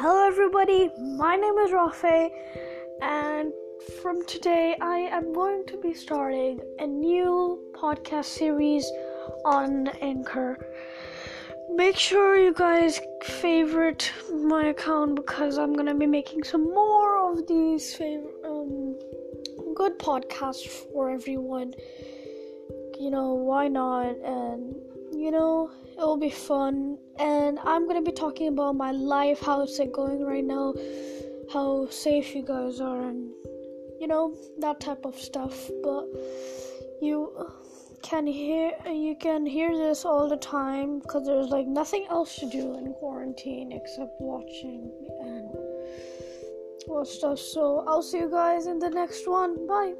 Hello, everybody. My name is Rafe, and from today, I am going to be starting a new podcast series on Anchor. Make sure you guys favorite my account because I'm gonna be making some more of these um, good podcasts for everyone. You know, why not? And you know, it will be fun. And I'm gonna be talking about my life, how's it going right now, how safe you guys are, and you know, that type of stuff. But you can hear you can hear this all the time because there's like nothing else to do in quarantine except watching and well stuff so i'll see you guys in the next one bye